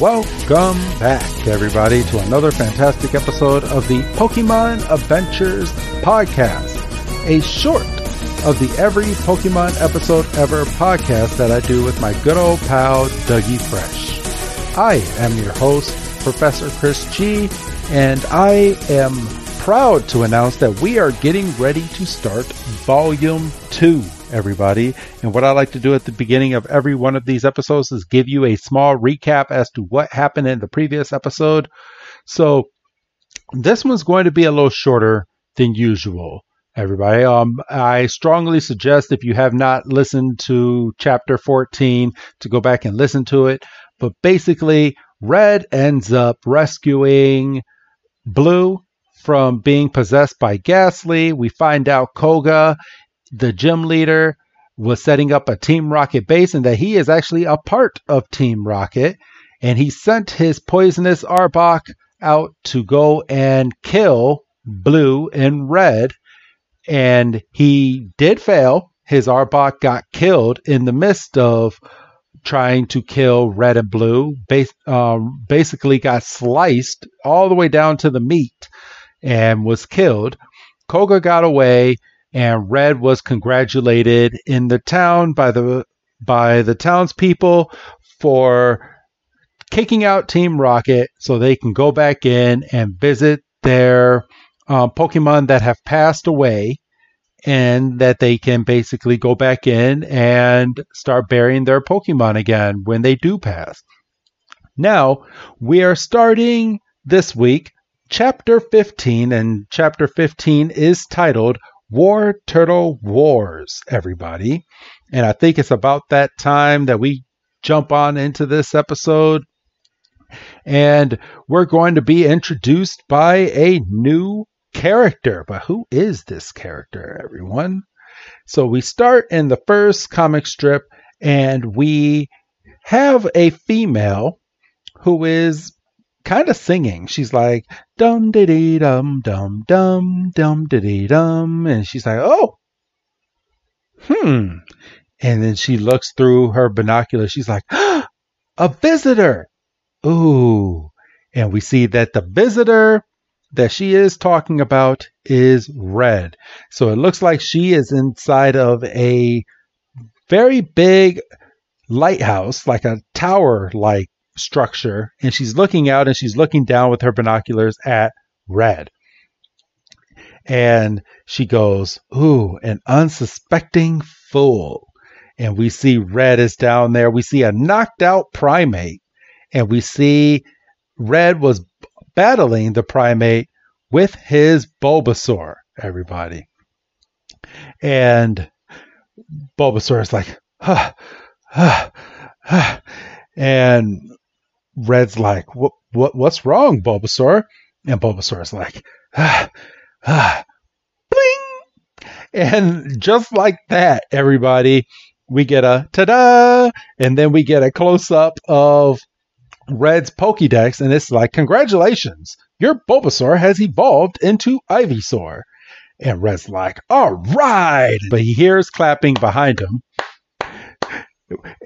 Welcome back, everybody, to another fantastic episode of the Pokemon Adventures Podcast, a short of the Every Pokemon Episode Ever podcast that I do with my good old pal, Dougie Fresh. I am your host, Professor Chris G, and I am proud to announce that we are getting ready to start Volume 2 everybody. And what I like to do at the beginning of every one of these episodes is give you a small recap as to what happened in the previous episode. So this one's going to be a little shorter than usual. Everybody, um, I strongly suggest if you have not listened to chapter 14 to go back and listen to it. But basically, Red ends up rescuing Blue from being possessed by Gastly. We find out Koga the gym leader was setting up a Team Rocket base and that he is actually a part of Team Rocket. And he sent his poisonous Arbok out to go and kill Blue and Red. And he did fail. His Arbok got killed in the midst of trying to kill Red and Blue. Bas- um, basically, got sliced all the way down to the meat and was killed. Koga got away and Red was congratulated in the town by the by the townspeople for kicking out Team Rocket so they can go back in and visit their um, Pokemon that have passed away and that they can basically go back in and start burying their Pokemon again when they do pass. Now, we are starting this week chapter 15, and chapter 15 is titled Wartortle Wars, everybody. And I think it's about that time that we jump on into this episode. And we're going to be introduced by a new character. But who is this character, everyone? So we start in the first comic strip, and we have a female who is kind of singing. She's like dum diddy dum dum dum dum diddy dum, and she's like, oh, hmm. And then she looks through her binoculars. She's like, a visitor. Ooh. And we see that the visitor that she is talking about is red. So it looks like she is inside of a very big lighthouse, like a tower like structure and she's looking out and she's looking down with her binoculars at Red. And she goes, Ooh, an unsuspecting fool. And we see Red is down there. We see a knocked out primate. And we see Red was battling the primate with his Bulbasaur, everybody. And Bulbasaur is like, huh, huh, huh. And Red's like, what, what, what's wrong, Bulbasaur? And Bulbasaur's like, ah, ah, bling. And just like that, everybody, we get a ta-da, and then we get a close-up of Red's Pokédex, and it's like, congratulations, your Bulbasaur has evolved into Ivysaur. And Red's like, all right. But he hears clapping behind him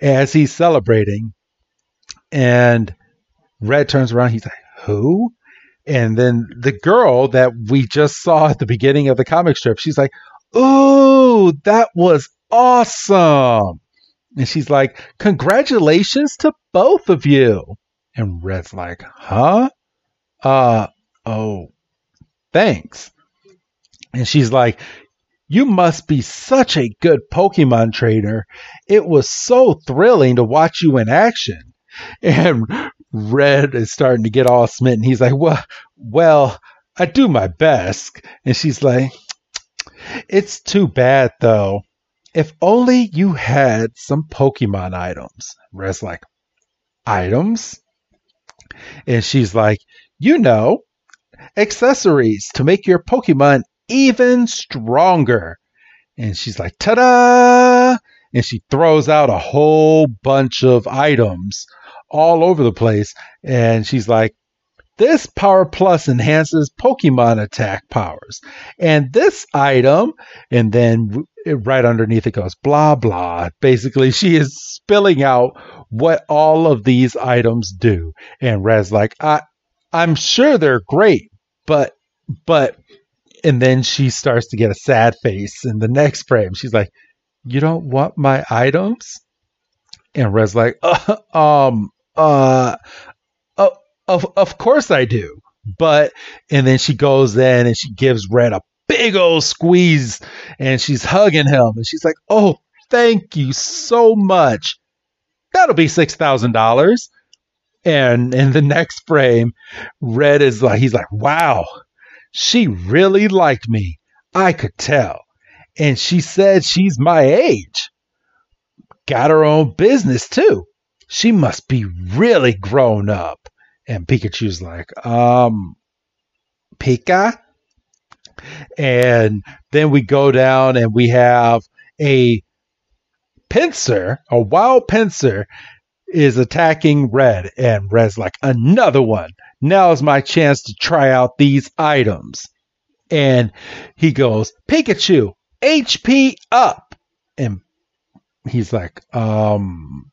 as he's celebrating. And Red turns around. He's like, who? And then the girl that we just saw at the beginning of the comic strip, she's like, ooh, that was awesome. And she's like, congratulations to both of you. And Red's like, huh? Uh, oh, thanks. And she's like, you must be such a good Pokemon trainer. It was so thrilling to watch you in action. And Red is starting to get all smitten. He's like, "Well, well, I do my best." And she's like, It's too bad though. If only you had some Pokemon items. Red's like, items? And she's like, you know, accessories to make your Pokemon even stronger. And she's like, ta da! And she throws out a whole bunch of items all over the place. And she's like, this Power Plus enhances Pokemon attack powers. And this item, and then right underneath it goes blah blah. Basically, she is spilling out what all of these items do. And Red's like, I, I'm sure they're great, but, but, and then she starts to get a sad face in the next frame. She's like, You don't want my items? And Red's like, uh, um, uh, uh, of, of course I do. But, and then she goes in and she gives Red a big old squeeze and she's hugging him and she's like, Oh, thank you so much. That'll be $6,000. And in the next frame, Red is like, he's like, wow, she really liked me. I could tell. And she said she's my age. Got her own business too. She must be really grown up. And Pikachu's like, um, Pika? And then we go down and we have a Pinsir, a wild Pinsir, is attacking Red, and Red's like, another one. Now is my chance to try out these items. And he goes, Pikachu, HP up. And he's like, um,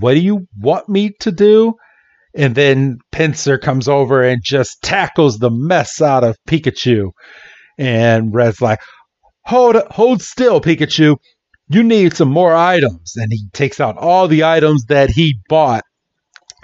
what do you want me to do? And then Pinsir comes over and just tackles the mess out of Pikachu. And Red's like, hold, hold still, Pikachu you need some more items. And he takes out all the items that he bought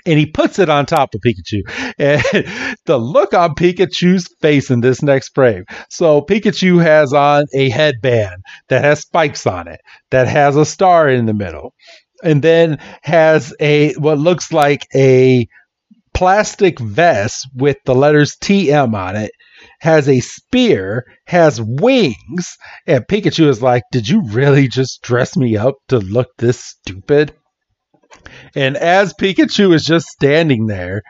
and he puts it on top of Pikachu. And the look on Pikachu's face in this next frame. So Pikachu has on a headband that has spikes on it, that has a star in the middle, and then has a what looks like a plastic vest with the letters TM on it has a spear, has wings, and Pikachu is like, Did you really just dress me up to look this stupid? And as Pikachu is just standing there,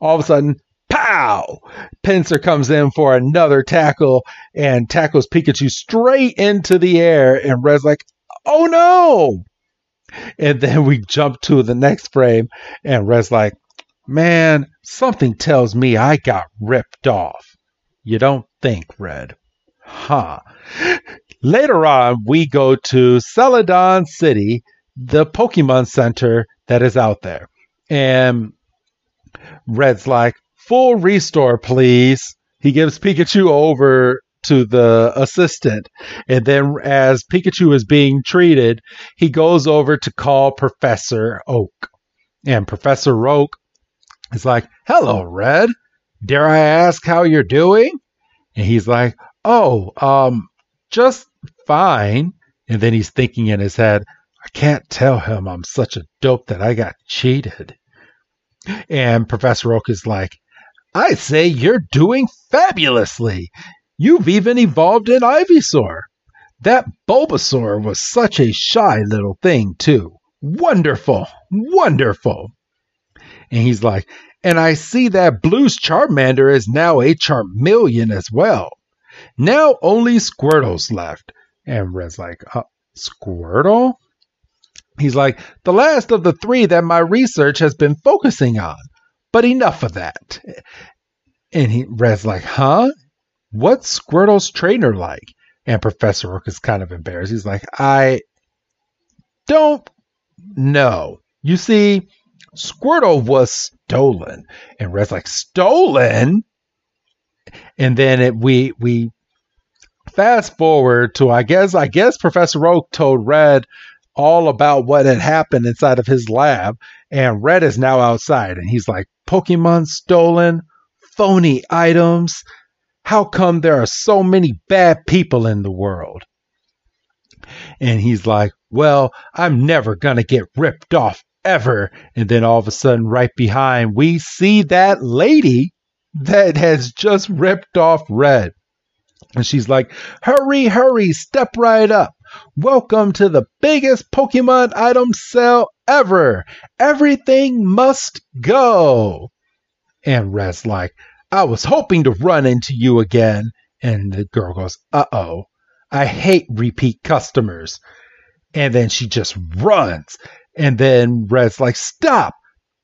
all of a sudden, pow! Pinsir comes in for another tackle and tackles Pikachu straight into the air. And Red's like, Oh no! And then we jump to the next frame, and Red's like, Man, something tells me I got ripped off. You don't think, Red. Huh. Later on, we go to Celadon City, the Pokemon Center that is out there. And Red's like, full restore, please. He gives Pikachu over to the assistant. And then, as Pikachu is being treated, he goes over to call Professor Oak. And Professor Oak is like, Hello, Red. Dare I ask how you're doing? And he's like, Oh, um, just fine. And then he's thinking in his head, I can't tell him I'm such a dope that I got cheated. And Professor Oak is like, I say you're doing fabulously. You've even evolved an Ivysaur. That Bulbasaur was such a shy little thing, too. Wonderful, wonderful. And he's like, and I see that Blue's Charmander is now a Charmeleon as well. Now only Squirtle's left. And Red's like, uh, Squirtle? He's like, the last of the three that my research has been focusing on. But enough of that. And he Red's like, huh? What's Squirtle's trainer like? And Professor Oak is kind of embarrassed. He's like, I don't know. You see, Squirtle was stolen. And Red's like, stolen? And then it, we we fast forward to I guess I guess Professor Oak told Red all about what had happened inside of his lab, and Red is now outside, and he's like, Pokemon stolen, phony items. How come there are so many bad people in the world? And he's like, Well, I'm never gonna get ripped off ever. And then all of a sudden, right behind, we see that lady that has just ripped off Red. And she's like, hurry, hurry, step right up. Welcome to the biggest Pokemon item sale ever. Everything must go. And Red's like, I was hoping to run into you again. And the girl goes, uh oh, I hate repeat customers. And then she just runs. And then Red's like, stop,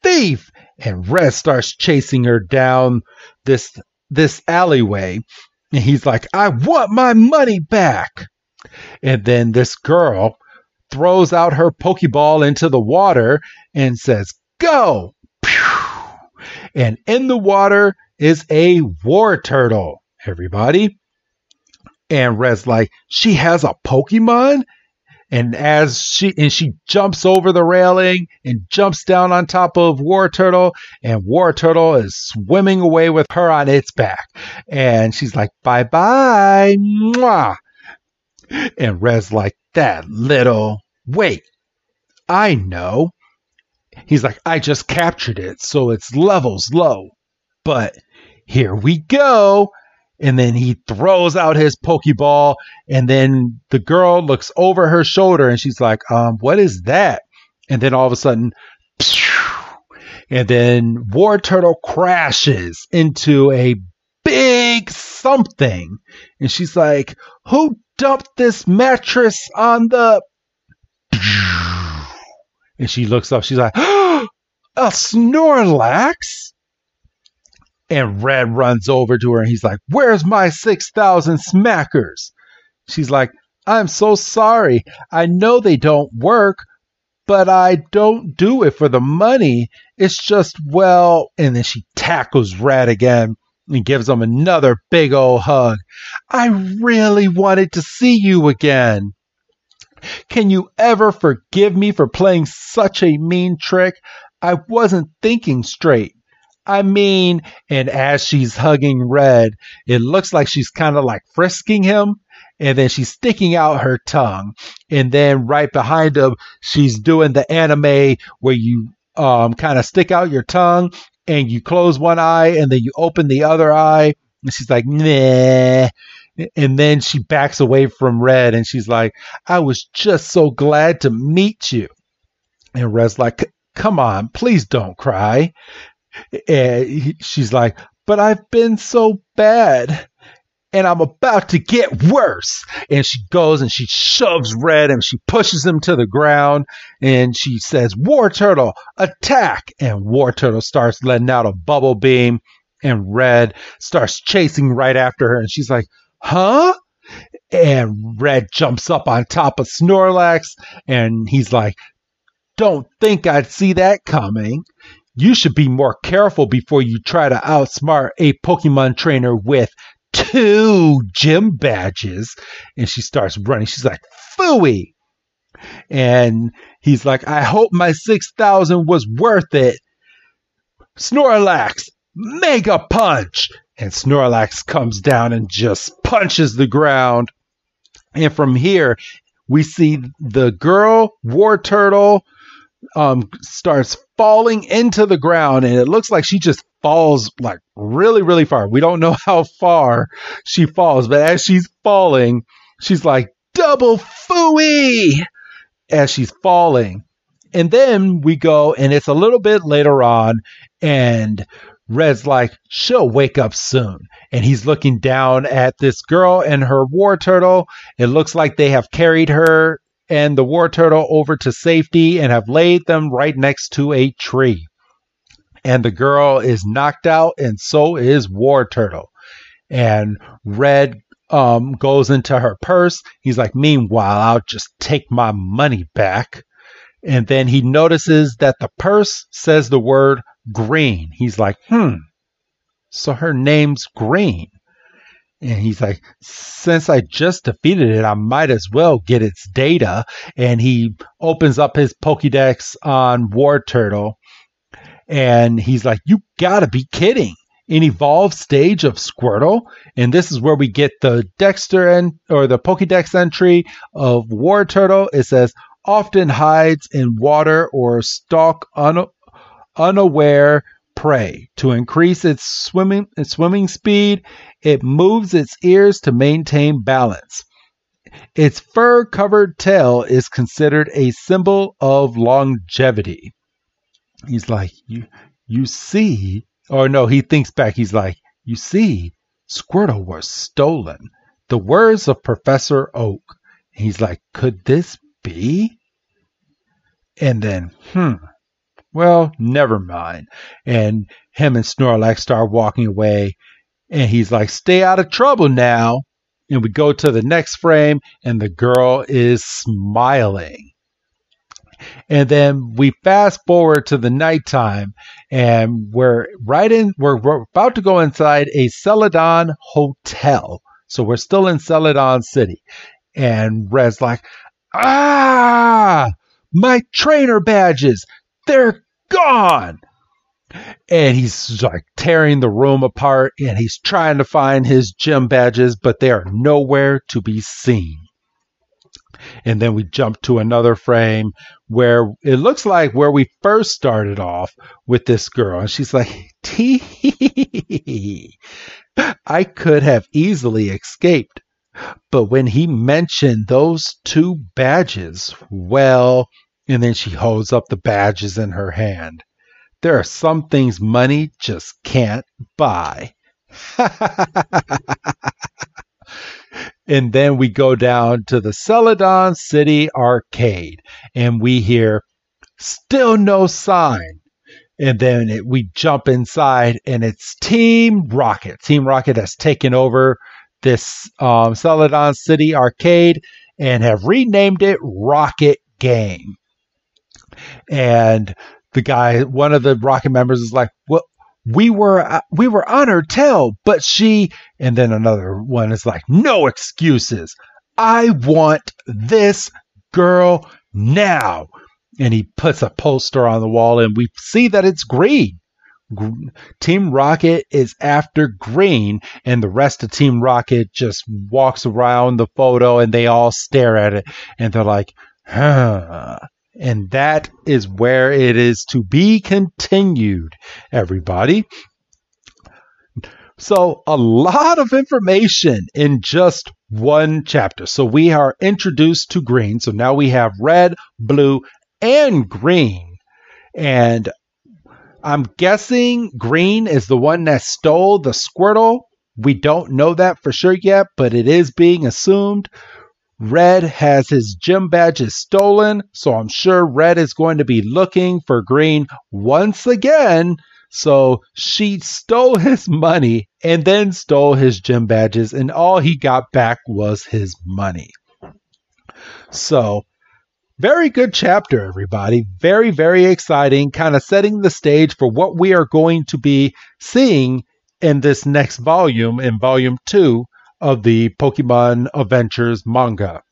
thief. And Red starts chasing her down this, this alleyway. And he's like, I want my money back. And then this girl throws out her Pokeball into the water and says, Go! And in the water is a Wartortle, everybody. And Red's like, She has a Pokemon? And as she and she jumps over the railing and jumps down on top of Wartortle, and Wartortle is swimming away with her on its back. And she's like, bye bye. Mwah. And Red's like, that little wait. I know. He's like, I just captured it, so its levels low. But here we go. And then he throws out his pokeball and then the girl looks over her shoulder and she's like um what is that? And then all of a sudden and then Wartortle crashes into a big something. And she's like who dumped this mattress on the and she looks up she's like a snorlax and Red runs over to her and he's like, Where's my 6,000 smackers? She's like, I'm so sorry. I know they don't work, but I don't do it for the money. It's just, well, and then she tackles Red again and gives him another big old hug. I really wanted to see you again. Can you ever forgive me for playing such a mean trick? I wasn't thinking straight. I mean, and as she's hugging Red, it looks like she's kind of like frisking him. And then she's sticking out her tongue. And then right behind him, she's doing the anime where you um, kind of stick out your tongue and you close one eye and then you open the other eye. And she's like, nah. And then she backs away from Red and she's like, I was just so glad to meet you. And Red's like, come on, please don't cry. And she's like, but I've been so bad and I'm about to get worse. And she goes and she shoves Red and she pushes him to the ground and she says, Wartortle, attack. And Wartortle starts letting out a bubble beam and Red starts chasing right after her. And she's like, huh? And Red jumps up on top of Snorlax and he's like, don't think I'd see that coming you should be more careful before you try to outsmart a Pokemon trainer with two gym badges. And she starts running. She's like, Fooey. And he's like, I hope my 6,000 was worth it. Snorlax, Mega Punch. And Snorlax comes down and just punches the ground. And from here, we see the girl, Wartortle, um, starts falling into the ground and it looks like she just falls like really, really far. We don't know how far she falls, but as she's falling, she's like, double fooey as she's falling. And then we go and it's a little bit later on and Red's like, she'll wake up soon. And he's looking down at this girl and her Wartortle. It looks like they have carried her and the Wartortle over to safety and have laid them right next to a tree. And the girl is knocked out, and so is Wartortle. And Red um, goes into her purse. He's like, Meanwhile, I'll just take my money back. And then he notices that the purse says the word green. He's like, Hmm, so her name's Green. And he's like, since I just defeated it, I might as well get its data. And he opens up his Pokedex on Wartortle. And he's like, you gotta be kidding. An evolved stage of Squirtle. And this is where we get the Dexter and or the Pokedex entry of Wartortle. It says, often hides in water or stalk un- unaware prey. To increase its swimming, its swimming speed, it moves its ears to maintain balance. Its fur covered tail is considered a symbol of longevity. He's like, You you see, or no, he thinks back, he's like, You see, Squirtle was stolen. The words of Professor Oak. He's like, Could this be? And then, hmm, well, never mind. And him and Snorlax start walking away. And he's like, stay out of trouble now. And we go to the next frame, and the girl is smiling. And then we fast forward to the nighttime, and we're right in, we're, we're about to go inside a Celadon hotel. So we're still in Celadon City. And Red's like, ah, my trainer badges, they're gone. And he's like tearing the room apart and he's trying to find his gym badges, but they are nowhere to be seen. And then we jump to another frame where it looks like where we first started off with this girl. And she's like, Tee, I could have easily escaped. But when he mentioned those two badges, well, and then she holds up the badges in her hand. There are some things money just can't buy. and then we go down to the Celadon City Arcade and we hear still no sign. And then it, we jump inside and it's Team Rocket. Team Rocket has taken over this um, Celadon City Arcade and have renamed it Rocket Game. And the guy, one of the Rocket members, is like, "Well, we were uh, we were on her tail, but she." And then another one is like, "No excuses. I want this girl now." And he puts a poster on the wall, and we see that it's green. Team Rocket is after Green, and the rest of Team Rocket just walks around the photo and they all stare at it and they're like, huh. And that is where it is to be continued, everybody. So, a lot of information in just one chapter. So, we are introduced to green. So, now we have red, blue, and green. And I'm guessing green is the one that stole the Squirtle. We don't know that for sure yet, but it is being assumed. Red has his gym badges stolen, so I'm sure Red is going to be looking for Green once again. So she stole his money and then stole his gym badges, and all he got back was his money. So, very good chapter, everybody. Very, very exciting, kind of setting the stage for what we are going to be seeing in this next volume, in volume two of the Pokemon Adventures manga.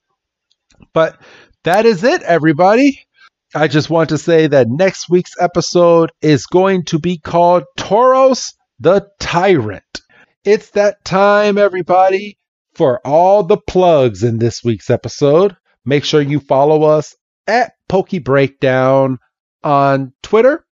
But that is it, everybody. I just want to say that next week's episode is going to be called Tauros the Tyrant. It's that time, everybody, for all the plugs in this week's episode. Make sure you follow us at Poke Breakdown on Twitter.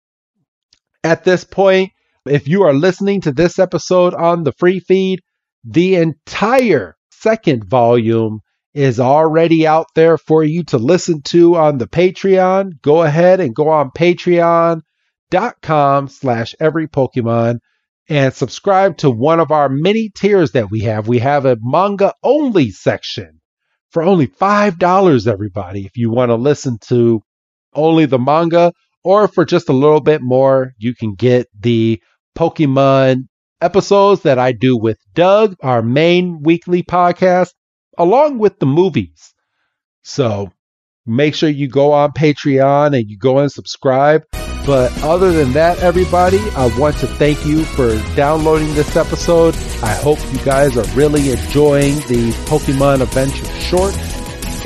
At this point, if you are listening to this episode on the free feed, the entire second volume is already out there for you to listen to on the Patreon. Go ahead and go on patreon.com slash every Pokemon and subscribe to one of our many tiers that we have. We have a manga only section for only $5, everybody. If you want to listen to only the manga, or for just a little bit more, you can get the Pokemon episodes that I do with Doug, our main weekly podcast, along with the movies. So make sure you go on Patreon and you go and subscribe. But other than that, everybody, I want to thank you for downloading this episode. I hope you guys are really enjoying the Pokemon Adventure short.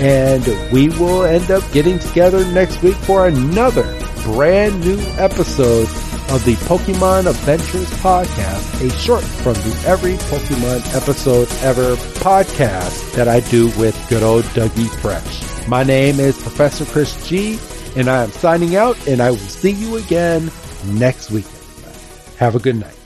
And we will end up getting together next week for another brand new episode of the Pokemon Adventures podcast, a short from the Every Pokemon Episode Ever podcast that I do with good old Dougie Fresh. My name is Professor Chris G, and I am signing out, and I will see you again next week. Have a good night.